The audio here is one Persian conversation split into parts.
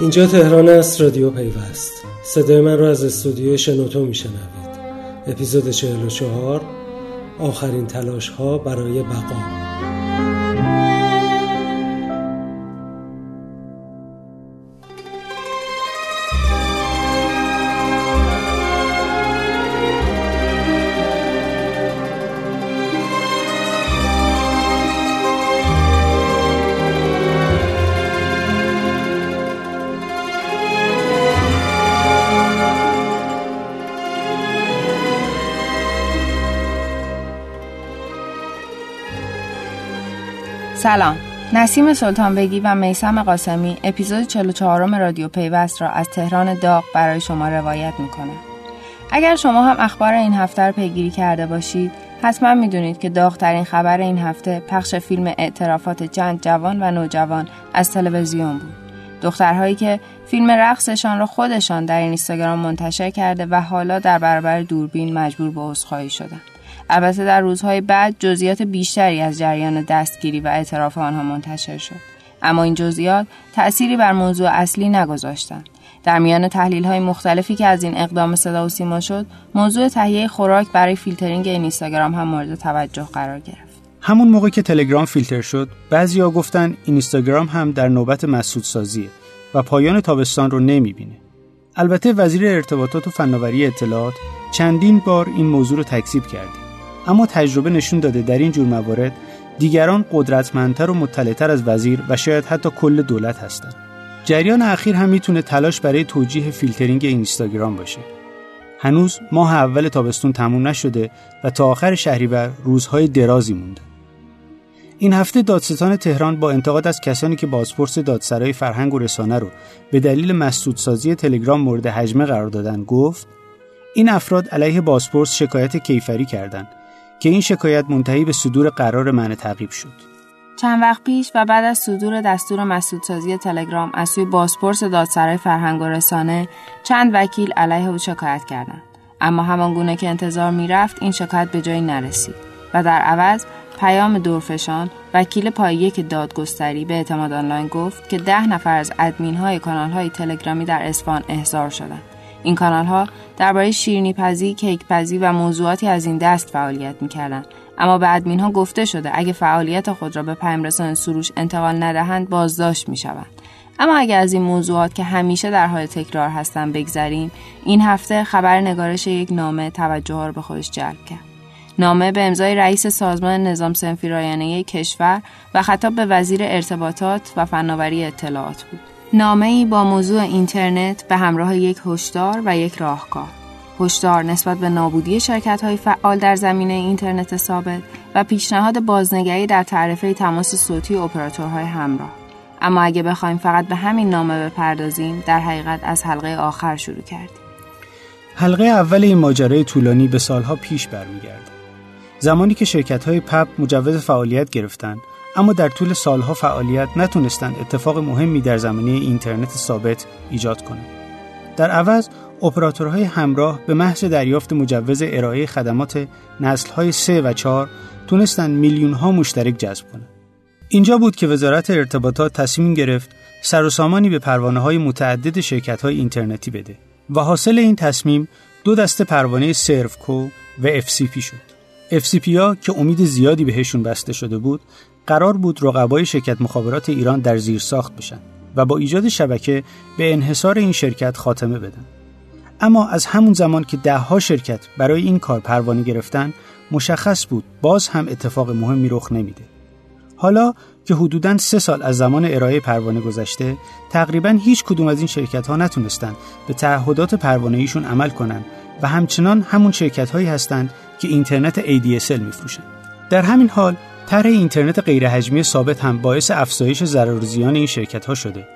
اینجا تهران است رادیو پیوست. صدای من را از استودیو شنوتو میشنوید. اپیزود 44 آخرین تلاش ها برای بقا. سلام. نسیم سلطان بگی و میسم قاسمی اپیزود 44 رادیو پیوست را از تهران داغ برای شما روایت می‌کنه. اگر شما هم اخبار این هفته رو پیگیری کرده باشید حتما می‌دونید که داغترین خبر این هفته پخش فیلم اعترافات چند جوان و نوجوان از تلویزیون بود. دخترهایی که فیلم رقصشان را خودشان در این اینستاگرام منتشر کرده و حالا در برابر دوربین مجبور به عذرخواهی شدند البته در روزهای بعد جزئیات بیشتری از جریان دستگیری و اعتراف آنها منتشر شد. اما این جزئیات تأثیری بر موضوع اصلی نگذاشتند. در میان تحلیل های مختلفی که از این اقدام صدا و سیما شد موضوع تهیه خوراک برای فیلترینگ این اینستاگرام هم مورد توجه قرار گرفت. همون موقع که تلگرام فیلتر شد بعضیا گفتن اینستاگرام هم در نوبت مسعود سازیه و پایان تابستان رو نمی‌بینه. البته وزیر ارتباطات و فناوری اطلاعات چندین بار این موضوع رو تکذیب کرده. اما تجربه نشون داده در این جور موارد دیگران قدرتمندتر و مطلعتر از وزیر و شاید حتی کل دولت هستند. جریان اخیر هم می‌تونه تلاش برای توجیه فیلترینگ اینستاگرام باشه. هنوز ماه اول تابستون تموم نشده و تا آخر شهریور روزهای درازی مونده. این هفته دادستان تهران با انتقاد از کسانی که بازپرس دادسرای فرهنگ و رسانه رو به دلیل مسدودسازی تلگرام مورد حجمه قرار دادن گفت این افراد علیه بازپرس شکایت کیفری کردند که این شکایت منتهی به صدور قرار منع تعقیب شد. چند وقت پیش و بعد از صدور دستور مسدودسازی تلگرام از سوی بازپرس دادسرای فرهنگ و رسانه چند وکیل علیه او شکایت کردند اما همان گونه که انتظار می‌رفت این شکایت به جایی نرسید و در عوض پیام دورفشان وکیل پای یک دادگستری به اعتماد آنلاین گفت که ده نفر از ادمین های کانال های تلگرامی در اسفان احضار شدند این کانال ها درباره شیرینی پزی، کیک پزی و موضوعاتی از این دست فعالیت می‌کردند. اما به ادمین ها گفته شده اگه فعالیت خود را به پیامرسان سروش انتقال ندهند بازداشت می‌شوند. اما اگر از این موضوعات که همیشه در حال تکرار هستند بگذریم این هفته خبر نگارش یک نامه توجه ها را به خودش جلب کرد نامه به امضای رئیس سازمان نظام سنفی رایانه کشور و خطاب به وزیر ارتباطات و فناوری اطلاعات بود نامه ای با موضوع اینترنت به همراه یک هشدار و یک راهکار. هشدار نسبت به نابودی شرکت های فعال در زمینه اینترنت ثابت و پیشنهاد بازنگری در تعرفه تماس صوتی اپراتورهای همراه. اما اگه بخوایم فقط به همین نامه بپردازیم در حقیقت از حلقه آخر شروع کردیم. حلقه اول این ماجرای طولانی به سالها پیش برمیگرده. زمانی که شرکت های پپ مجوز فعالیت گرفتند اما در طول سالها فعالیت نتونستند اتفاق مهمی در زمینه اینترنت ثابت ایجاد کنند. در عوض اپراتورهای همراه به محض دریافت مجوز ارائه خدمات نسل‌های 3 و 4 تونستند میلیون‌ها مشترک جذب کنند. اینجا بود که وزارت ارتباطات تصمیم گرفت سر و سامانی به پروانه های متعدد شرکت های اینترنتی بده و حاصل این تصمیم دو دسته پروانه سرفکو و FCP شد. FCP ها که امید زیادی بهشون بسته شده بود قرار بود رقبای شرکت مخابرات ایران در زیر ساخت بشن و با ایجاد شبکه به انحصار این شرکت خاتمه بدن. اما از همون زمان که دهها شرکت برای این کار پروانه گرفتن مشخص بود باز هم اتفاق مهمی رخ نمیده. حالا که حدوداً سه سال از زمان ارائه پروانه گذشته تقریبا هیچ کدوم از این شرکت ها نتونستن به تعهدات پروانه ایشون عمل کنند و همچنان همون شرکت هایی هستند که اینترنت ADSL میفروشند. در همین حال طرح اینترنت غیرحجمی ثابت هم باعث افزایش ضرر زیان این شرکت ها شده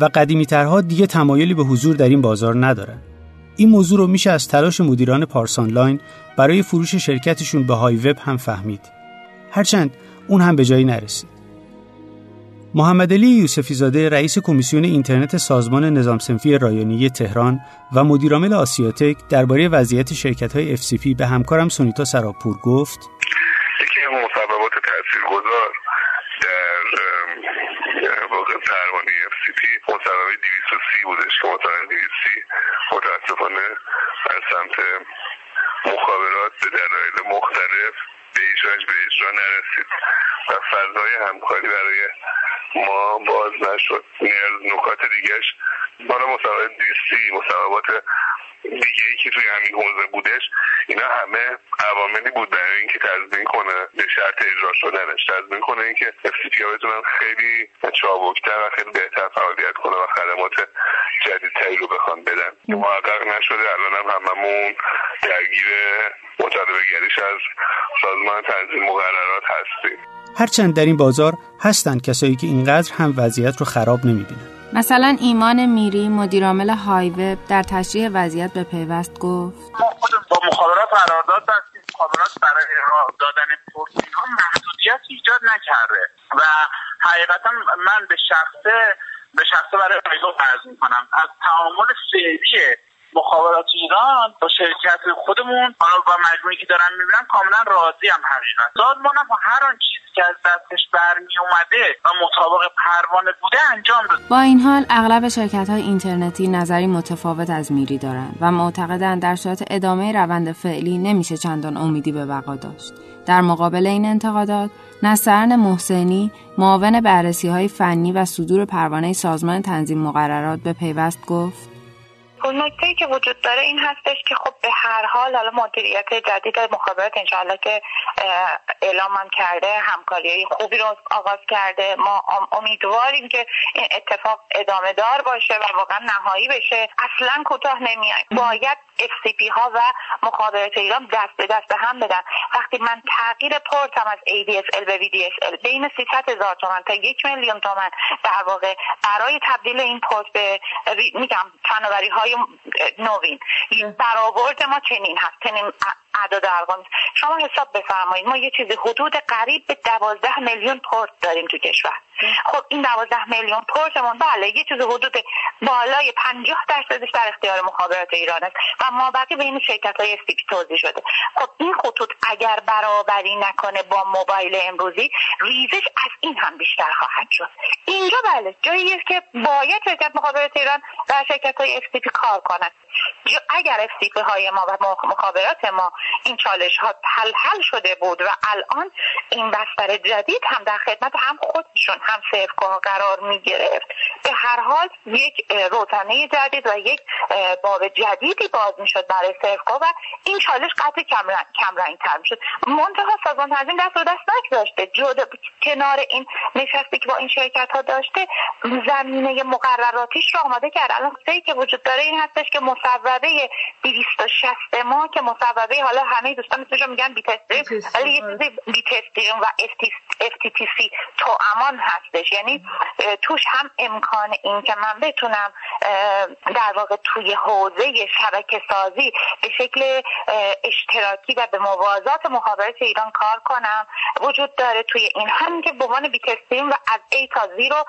و قدیمی ترها دیگه تمایلی به حضور در این بازار ندارن. این موضوع رو میشه از تلاش مدیران پارسان لاین برای فروش شرکتشون به های وب هم فهمید. هرچند اون هم به جایی نرسید. محمد علی یوسفی زاده رئیس کمیسیون اینترنت سازمان نظام سنفی رایانی تهران و مدیرعامل آسیاتک درباره وضعیت شرکت های FCP به همکارم سونیتا سراپور گفت در واقع پروانه FCP مصوبه 230 بودش که مطابق 230 متاسفانه از سمت مخابرات به دلایل مختلف به ایشاش به اجرا نرسید و فضای همکاری برای ما باز نشد. نکات دیگهش مال مصوبه دیسی مصوبات دیگه ای که توی همین حوزه بودش اینا همه عواملی بود برای اینکه تضمین کنه به شرط اجرا شدنش تضمین کنه اینکه ها بتونن خیلی چابکتر و خیلی بهتر فعالیت کنه و خدمات جدیدتری رو بخوان بدن. محقق نشده الان هم هممون درگیر مطالبه گریش از سازمان تنظیم مقررات هستیم. هرچند در این بازار هستند کسایی که اینقدر هم وضعیت رو خراب نمی‌بینن مثلا ایمان میری مدیرعامل های وب در تشریح وضعیت به پیوست گفت. ما خودمون با مخابرات قرارداد داشتیم مخابرات برای ارائه دادن پورتین ها محدودیت ایجاد نکرده. و حقیقتا من به شخصه به شخصه برای پیدا فرض می‌کنم. از تعامل فعلی مخابرات ایران با شرکت خودمون حالا با مجموعی که دارن می‌بینم کاملا راضی هم حقیقت. سازمان هم هر آن چیزی که از دستش برمی اومده و مطابق پروانه بوده انجام داد. با این حال اغلب شرکت های اینترنتی نظری متفاوت از میری دارند و معتقدند در صورت ادامه روند فعلی نمیشه چندان امیدی به بقا داشت. در مقابل این انتقادات نصرن محسنی معاون بررسی های فنی و صدور پروانه سازمان تنظیم مقررات به پیوست گفت اون نکته که وجود داره این هستش که خب هر حال حالا مدیریت جدید مخابرات انشاءالله که اعلام هم کرده همکاری خوبی رو آغاز کرده. ما امیدواریم که این اتفاق ادامه دار باشه و واقعا نهایی بشه. اصلا کوتاه نمیاد باید FCP ها و مخابرات ایران دست به دست هم بدن. وقتی من تغییر پورتم از ADSL به VDSL بین 300 هزار تومن تا یک میلیون تومن در واقع برای تبدیل این پورت به میگم فناوری های نوین برآورد ما چنین هست چنین اعداد ارقام شما حساب بفرمایید. ما یه چیزی حدود قریب به دوازده میلیون پورت داریم تو کشور. خب این دوازده میلیون پورتمون بله یه چیز حدود بالای پنجاه درصدش در اختیار مخابرات ایران است و ما بقیه به این شرکت های استیپی توضیح شده. خب این خطوط اگر برابری نکنه با موبایل امروزی ریزش از این هم بیشتر خواهد شد. اینجا بله جایی که باید شرکت مخابرات ایران و شرکت های کار کنند. اگر استیپی های ما و مخابرات ما این چالش ها حل حل شده بود و الان این بستر جدید هم در خدمت هم خودشون هم سرفگاه قرار می گرفت به هر حال یک روزنه جدید و یک باب جدیدی باز می شد برای سرفگاه و این چالش قطع کم رنگ تر می شد منتها سازمان تنظیم دست و دست نگذاشته کنار این نشستی که با این شرکت ها داشته زمینه مقرراتیش رو آماده کرد الان که وجود داره این هستش که مصوبه 260 ما که مصوبه حالا همه دوستان مثل میگن بیتستریم ولی یه چیزی بیتستریم و FTTC تو امان هستش. یعنی توش هم امکان این که من بتونم در واقع توی حوزه شبکه سازی به شکل اشتراکی و به موازات مخابرات ایران کار کنم. وجود داره توی این هم که به عنوان بیتستریم و از A تا Z رو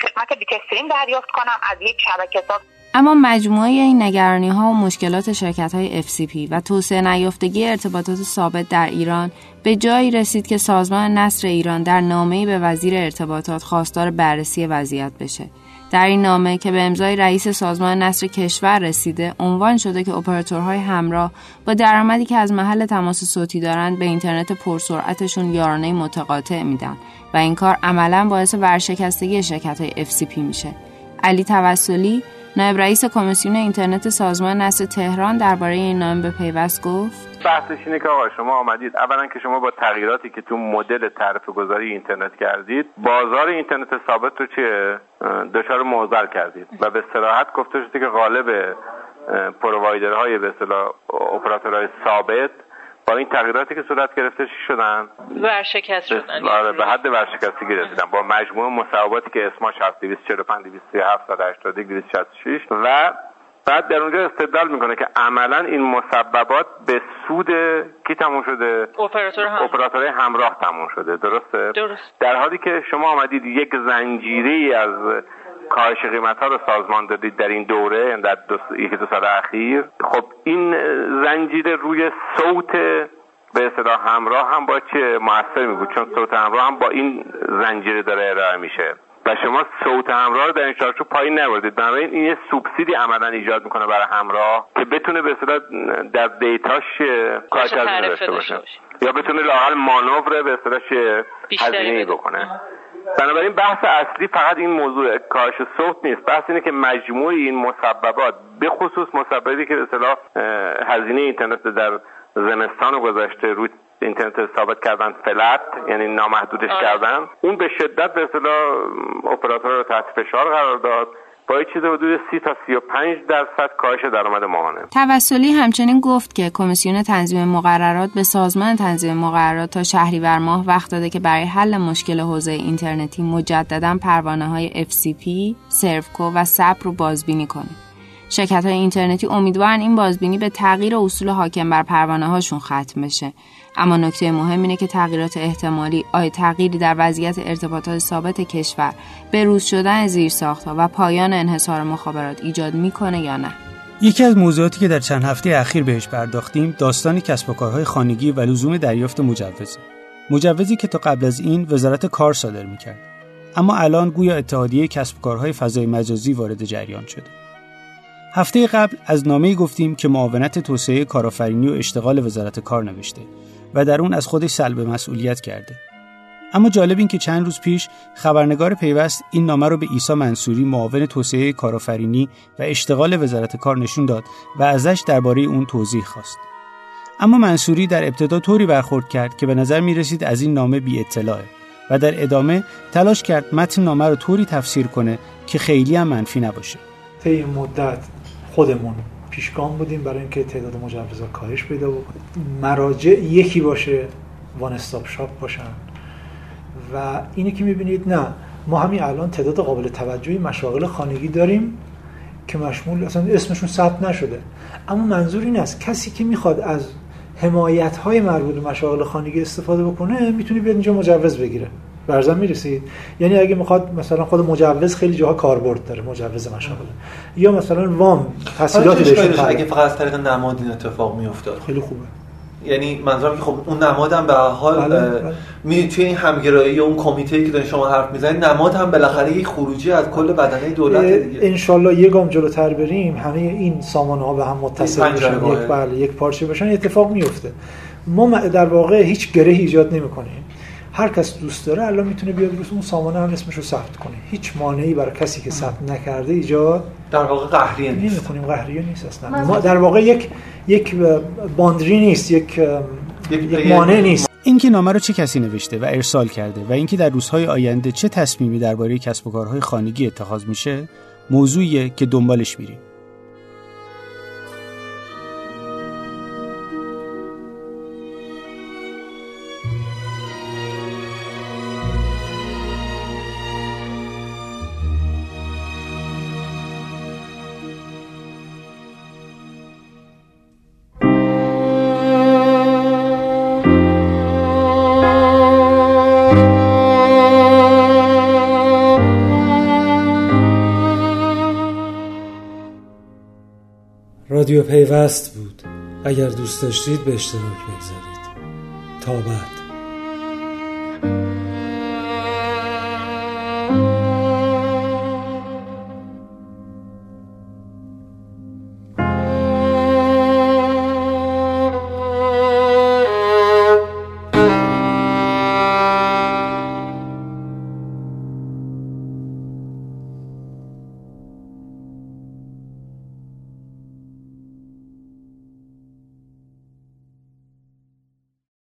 خدمت بیتستریم دریافت کنم از یک شبکه ساز اما مجموعه این نگرانی ها و مشکلات شرکت های FCP و توسعه نیافتگی ارتباطات ثابت در ایران به جایی رسید که سازمان نصر ایران در نامه‌ای به وزیر ارتباطات خواستار بررسی وضعیت بشه. در این نامه که به امضای رئیس سازمان نصر کشور رسیده عنوان شده که اپراتورهای همراه با درآمدی که از محل تماس صوتی دارند به اینترنت پرسرعتشون یارانه متقاطع میدن و این کار عملا باعث ورشکستگی شرکت های FCP میشه. علی توسلی نایب رئیس کمیسیون اینترنت سازمان نسل تهران درباره این نام به پیوست گفت. بحثش اینه که آقا شما آمدید. اولا که شما با تغییراتی که تو مدل تعرف گذاری اینترنت کردید بازار اینترنت ثابت رو چیه؟ دچار موزل کردید. و به صراحت گفته شده که غالب پرووایدرهای به اصطلاح اپراتورهای ثابت با این تغییراتی که صورت گرفته شدن؟ ورشکست شدن آره به حد ورشکستگی رسیدن با مجموع مصوباتی که اسمش هست 245 237 تا 80 266 و بعد در اونجا استدلال می‌کنه که عملا این مسببات به سود کی تموم شده؟ اپراتور هم. اپراتور همراه تموم شده. درسته؟ درست. در حالی که شما آمدید یک زنجیره از کاهش قیمت ها رو سازمان دادید در این دوره یعنی در دو یکی دو سال اخیر. خب این زنجیره روی صوت به اصطلاح همراه هم با چه موثر می بود چون صوت همراه هم با این زنجیره داره ارائه میشه. و شما صوت همراه رو در این چارچوب پایین نبردید. بنابراین این یه سوبسیدی عملا ایجاد می‌کنه برای همراه که بتونه به اصطلاح در دیتاش هزینه داشته باشه. یا بتونه لاقل مانور به اصطلاح هزینه بکنه. بنابراین بحث اصلی فقط این موضوع کاهش صوت نیست بحث اینه که مجموع این مسببات به خصوص مسببی که به اصطلاح هزینه اینترنت در زمستان گذشته روی اینترنت ثابت کردن فلت یعنی نامحدودش آره. کردن اون به شدت به اصطلاح اپراتور رو تحت فشار قرار داد با چیز حدود 30 تا 35 درصد کاهش درآمد ماهانه توسلی همچنین گفت که کمیسیون تنظیم مقررات به سازمان تنظیم مقررات تا شهریور ماه وقت داده که برای حل مشکل حوزه اینترنتی مجددا پروانه های FCP، سرفکو و سپ رو بازبینی کنه. شرکت های اینترنتی امیدوارن این بازبینی به تغییر اصول حاکم بر پروانه هاشون ختم بشه اما نکته مهم اینه که تغییرات احتمالی آیا تغییری در وضعیت ارتباطات ثابت کشور به روز شدن زیرساختها و پایان انحصار مخابرات ایجاد می‌کنه یا نه. یکی از موضوعاتی که در چند هفته اخیر بهش پرداختیم داستان کسب و کارهای خانگی و لزوم دریافت مجوزه. مجوزی که تا قبل از این وزارت کار صادر می‌کرد. اما الان گویا اتحادیه کسب و کارهای فضای مجازی وارد جریان شده. هفته قبل از نامه گفتیم که معاونت توسعه کارآفرینی و اشتغال وزارت کار نوشته. و در اون از خودش سلب مسئولیت کرده. اما جالب این که چند روز پیش خبرنگار پیوست این نامه رو به عیسی منصوری معاون توسعه کارآفرینی و اشتغال وزارت کار نشون داد و ازش درباره اون توضیح خواست. اما منصوری در ابتدا طوری برخورد کرد که به نظر می رسید از این نامه بی اطلاعه و در ادامه تلاش کرد متن نامه رو طوری تفسیر کنه که خیلی هم منفی نباشه. طی مدت خودمون پیشگام بودیم برای اینکه تعداد مجوزات کاهش پیدا بکنه مراجع یکی باشه وان استاپ شاپ باشن. و اینی که می‌بینید نه. ما همین الان تعداد قابل توجهی مشاغل خانگی داریم که مشمول اصلا اسمشون ثبت نشده. اما منظور این است کسی که می‌خواد از حمایت های مربوط به مشاغل خانگی استفاده بکنه می‌تونه بیاد اینجا مجوز بگیره. برزن می‌رسید. یعنی اگه می‌خواد مثلا خود مجوز خیلی جاها کاربرد داره مجوز مشاغل یا مثلا وام تسهیلاتی بهش اگه فقط از طریق نماد این اتفاق میافتاد؟ خیلی خوبه. یعنی منظورم که خب اون نماد هم به حال بله، بله. می توی این همگرایی یا اون کمیته که دارین شما حرف می‌زنید نماد هم بالاخره یک خروجی از کل بدنه دولت دیگه. ان یه گام جلوتر بریم همه این سامانه ها به هم متصل بشن یک بله یک پارچه بشن اتفاق میفته ما در واقع هیچ گره ایجاد نمی‌کنیم. هر کس دوست داره الان می‌تونه بیاد روی اون سامانه هم اسمش رو ثبت کنه. هیچ مانعی برای کسی که ثبت نکرده ایجاد در واقع قهریه نیست. نمی‌کنیم قهریه نیست اصلا. ما در واقع یک یک باندری نیست یک یک مانع نیست. اینکه نامه رو چه کسی نوشته و ارسال کرده و اینکه در روزهای آینده چه تصمیمی درباره کسب و کارهای خانگی اتخاذ میشه موضوعیه که دنبالش میریم. رادیو پیوست بود. اگر دوست داشتید به اشتراک بگذارید. تا بعد.